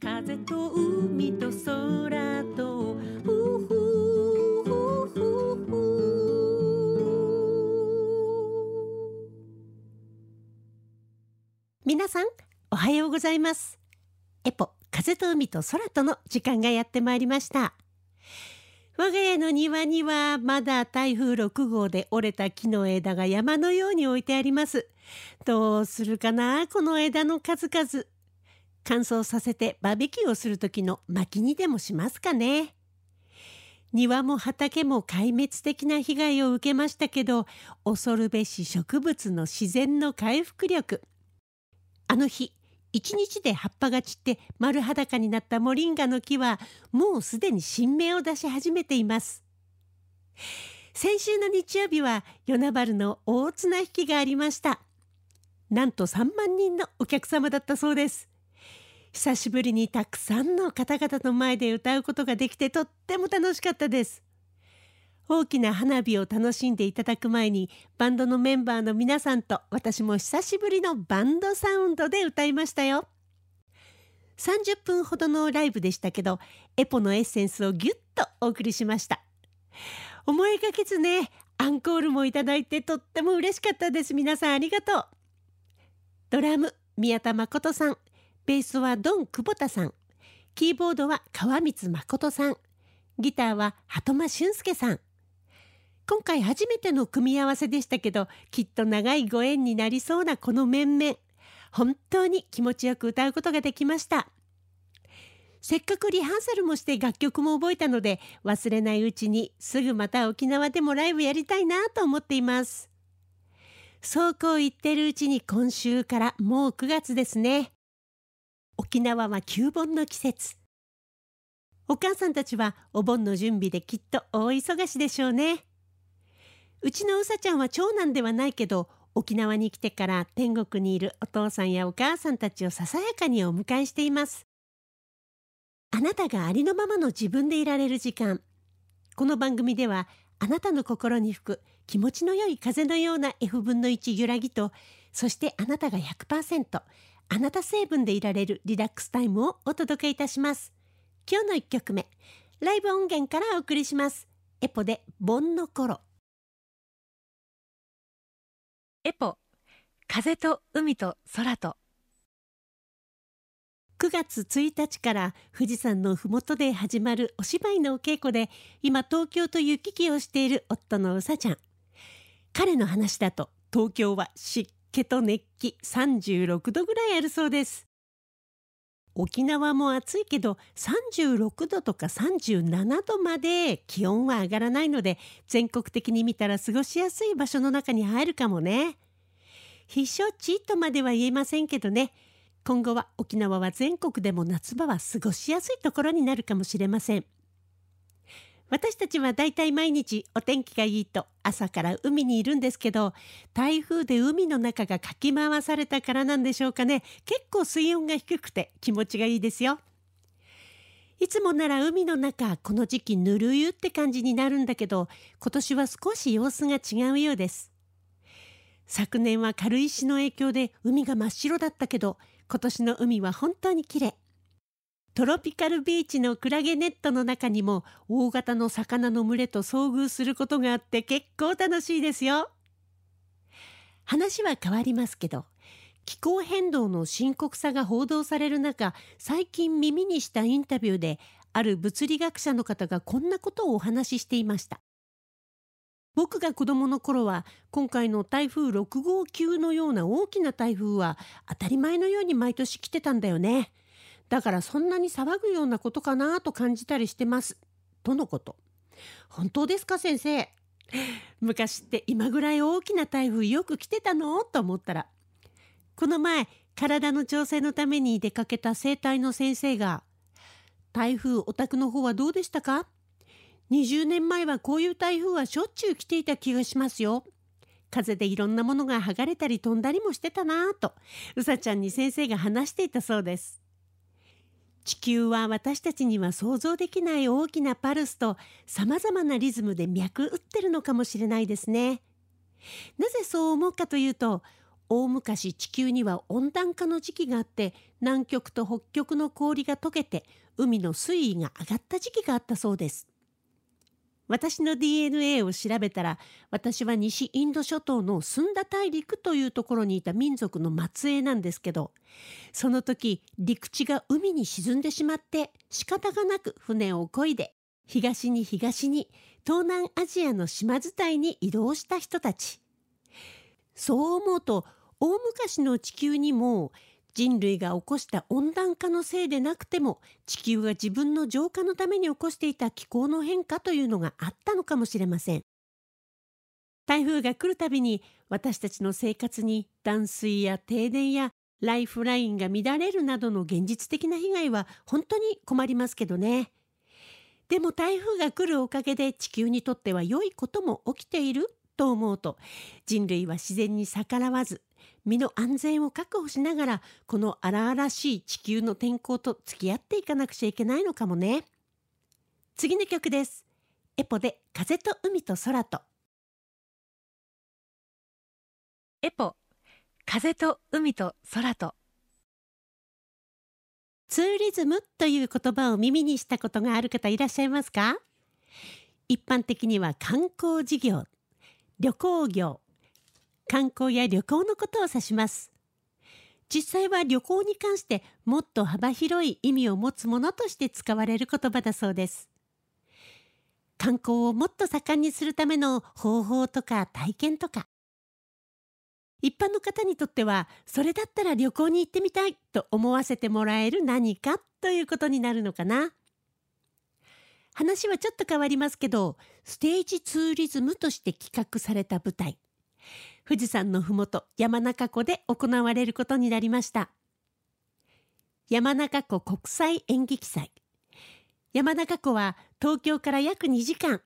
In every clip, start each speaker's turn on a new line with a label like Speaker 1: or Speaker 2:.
Speaker 1: 風と海と空と皆さんおはようございますエポ風と海と空との時間がやってまいりました。我が家の庭にはまだ台風6号で折れた木の枝が山のように置いてあります。どうするかなこの枝の数々。乾燥させてバーベキューをする時の薪にでもしますかね。庭も畑も壊滅的な被害を受けましたけど恐るべし植物の自然の回復力。あの日一日で葉っぱが散って丸裸になったモリンガの木はもうすでに新芽を出し始めています。先週の日曜日は与那原の大綱引きがありました。なんと3万人のお客様だったそうです。久しぶりにたくさんの方々の前で歌うことができてとっても楽しかったです。大きな花火を楽しんでいただく前にバンドのメンバーの皆さんと私も久しぶりのバンドサウンドで歌いましたよ。30分ほどのライブでしたけどエポのエッセンスをぎゅっとお送りしました。思いがけずねアンコールもいただいてとっても嬉しかったです。皆さんありがとう。ドラム宮田誠さん。ベースはドン久保田さん。キーボードは川光誠さん。ギターは鳩間俊介さん。今回初めての組み合わせでしたけどきっと長いご縁になりそうなこの面々。本当に気持ちよく歌うことができました。せっかくリハーサルもして楽曲も覚えたので忘れないうちにすぐまた沖縄でもライブやりたいなと思っています。そうこう言ってるうちに今週からもう9月ですね。沖縄は旧盆の季節。お母さんたちはお盆の準備できっと大忙しでしょうね。うちのうさちゃんは長男ではないけど沖縄に来てから天国にいるお父さんやお母さんたちをささやかにお迎えしています。あなたがありのままの自分でいられる時間。この番組ではあなたの心に吹く気持ちの良い風のような F 分の1揺らぎとそしてあなたが100%あなた成分でいられるリラックスタイムをお届けいたします。今日の1曲目ライブ音源からお送りします。エポで盆の頃。エポ風と海と空と。9月1日から富士山のふもとで始まるお芝居のお稽古で今東京と行き来をしている夫のうさちゃん。彼の話だと東京は湿気と熱気36度ぐらいあるそうです。沖縄も暑いけど36度とか37度まで気温は上がらないので全国的に見たら過ごしやすい場所の中に入るかもね。避暑地とまでは言えませんけどね。今後は沖縄は全国でも夏場は過ごしやすいところになるかもしれません。私たちはだいたい毎日お天気がいいと朝から海にいるんですけど台風で海の中がかき回されたからなんでしょうかね。結構水温が低くて気持ちがいいですよ。いつもなら海の中この時期ぬる湯って感じになるんだけど今年は少し様子が違うようです。昨年は軽石の影響で海が真っ白だったけど今年の海は本当に綺麗。トロピカルビーチのクラゲネットの中にも大型の魚の群れと遭遇することがあって結構楽しいですよ。話は変わりますけど気候変動の深刻さが報道される中最近耳にしたインタビューである物理学者の方がこんなことをお話ししていました。僕が子供の頃は今回の台風6号級のような大きな台風は当たり前のように毎年来てたんだよね。だからそんなに騒ぐようなことかなと感じたりしてますとのこと本当ですか先生？昔って今ぐらい大きな台風よく来てたの？と思ったらこの前体の調整のために出かけた整体の先生が「台風お宅の方はどうでしたか ?20 年前はこういう台風はしょっちゅう来ていた気がしますよ。風でいろんなものが剥がれたり飛んだりもしてたなぁとうさちゃんに先生が話していたそうです。地球は私たちには想像できない大きなパルスと様々なリズムで脈打ってるのかもしれないですね。なぜそう思うかというと大昔地球には温暖化の時期があって南極と北極の氷が溶けて海の水位が上がった時期があったそうです私の DNA を調べたら私は西インド諸島のスンダ大陸というところにいた民族の末裔なんですけどその時陸地が海に沈んでしまって仕方がなく船を漕いで東に東に東南アジアの島伝いに移動した人たち。そう思うと大昔の地球にも人類が起こした温暖化のせいでなくても地球が自分の浄化のために起こしていた気候の変化というのがあったのかもしれません。台風が来るたびに私たちの生活に断水や停電やライフラインが乱れるなどの現実的な被害は本当に困りますけどね。でも台風が来るおかげで地球にとっては良いことも起きていると思うと人類は自然に逆らわず身の安全を確保しながらこの荒々しい地球の天候と付き合っていかなくちゃいけないのかもね。次の曲です。エポで風と海と空と。
Speaker 2: エポ風と海と空と。
Speaker 1: ツーリズムという言葉を耳にしたことがある方いらっしゃいますか？一般的には観光事業旅行業観光や旅行のことを指します。実際は旅行に関してもっと幅広い意味を持つものとして使われる言葉だそうです。観光をもっと盛んにするための方法とか体験とか。一般の方にとってはそれだったら旅行に行ってみたいと思わせてもらえる何かということになるのかな。話はちょっと変わりますけどステージツーリズムとして企画された舞台。富士山のふもと山中湖で行われることになりました。山中湖国際演劇祭。山中湖は東京から約2時間。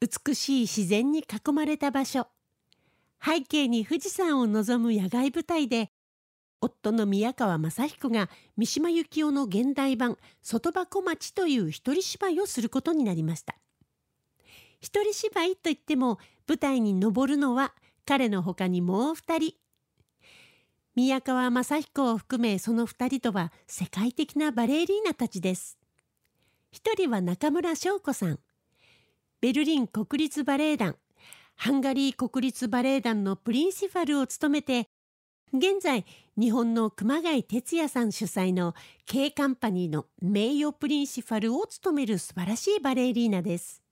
Speaker 1: 美しい自然に囲まれた場所。背景に富士山を望む野外舞台で夫の宮川雅彦が三島由紀夫の現代版「外箱町」という一人芝居をすることになりました。一人芝居といっても舞台に登るのは彼の他にもう二人。宮川雅彦を含めその二人とは世界的なバレリーナたちです。一人は中村翔子さん。ベルリン国立バレエ団。ハンガリー国立バレエ団のプリンシファルを務めて現在日本の熊谷哲也さん主催の K カンパニーの名誉プリンシファルを務める素晴らしいバレエリーナです。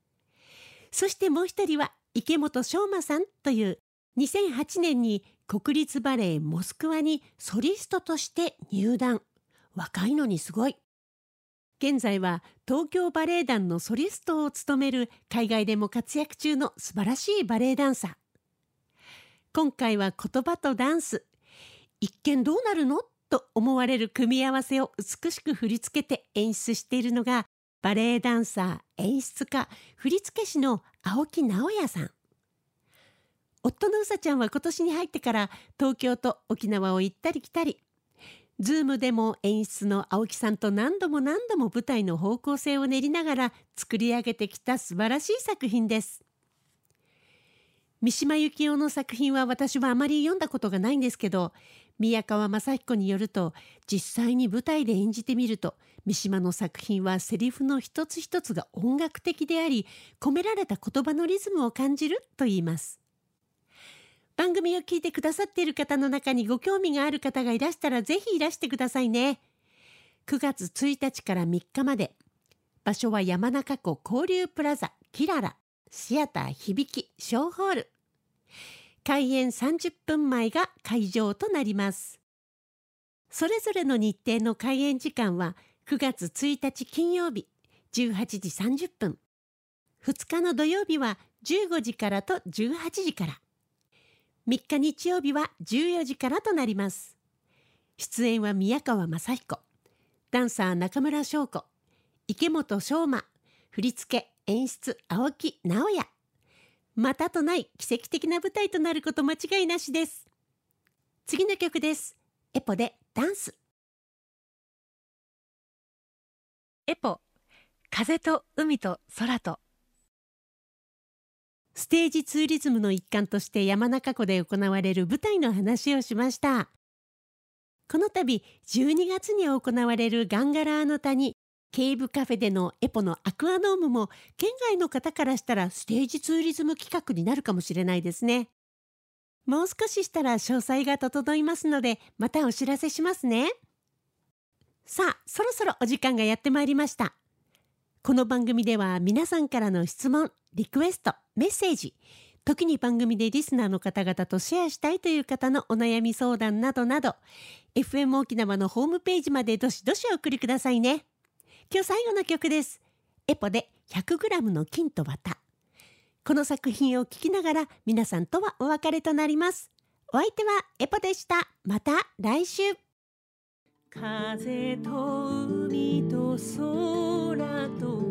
Speaker 1: そしてもう一人は池本昌馬さんという2008年に国立バレエモスクワにソリストとして入団。若いのにすごい。現在は東京バレエ団のソリストを務める海外でも活躍中の素晴らしいバレエダンサー。今回は言葉とダンス。一見どうなるの？と思われる組み合わせを美しく振り付けて演出しているのがバレエダンサー演出家振付師の青木直也さん。夫のうさちゃんは今年に入ってから東京と沖縄を行ったり来たり。ズームでも演出の青木さんと何度も何度も舞台の方向性を練りながら作り上げてきた素晴らしい作品です。三島由紀夫の作品は私はあまり読んだことがないんですけど宮川雅彦によると実際に舞台で演じてみると三島の作品はセリフの一つ一つが音楽的であり込められた言葉のリズムを感じると言います。番組を聞いてくださっている方の中にご興味がある方がいらしたらぜひいらしてくださいね。9月1日から3日まで。場所は山中湖交流プラザキララシアター響き小ホール。開演30分前が会場となります。それぞれの日程の開演時間は9月1日金曜日18時30分。2日の土曜日は15時からと18時から。3日日曜日は14時からとなります。出演は宮川雅彦、ダンサー中村翔子、池本昌馬、振付、演出、青木直也。またとない奇跡的な舞台となること間違いなしです。次の曲です。エポでダンス。
Speaker 2: エポ、風と海と空と。
Speaker 1: ステージツーリズムの一環として山中湖で行われる舞台の話をしました。この度12月に行われるガンガラーの谷ケーブカフェでのエポのアクアノームも県外の方からしたらステージツーリズム企画になるかもしれないですね。もう少ししたら詳細が整いますのでまたお知らせしますね。さあそろそろお時間がやってまいりました。この番組では皆さんからの質問リクエストメッセージ時に番組でリスナーの方々とシェアしたいという方のお悩み相談などなど FM 沖縄のホームページまでどしどしお送りくださいね。今日最後の曲です。エポで 100g の金と綿。この作品を聴きながら皆さんとはお別れとなります。お相手はエポでした。また来週。風と海と空と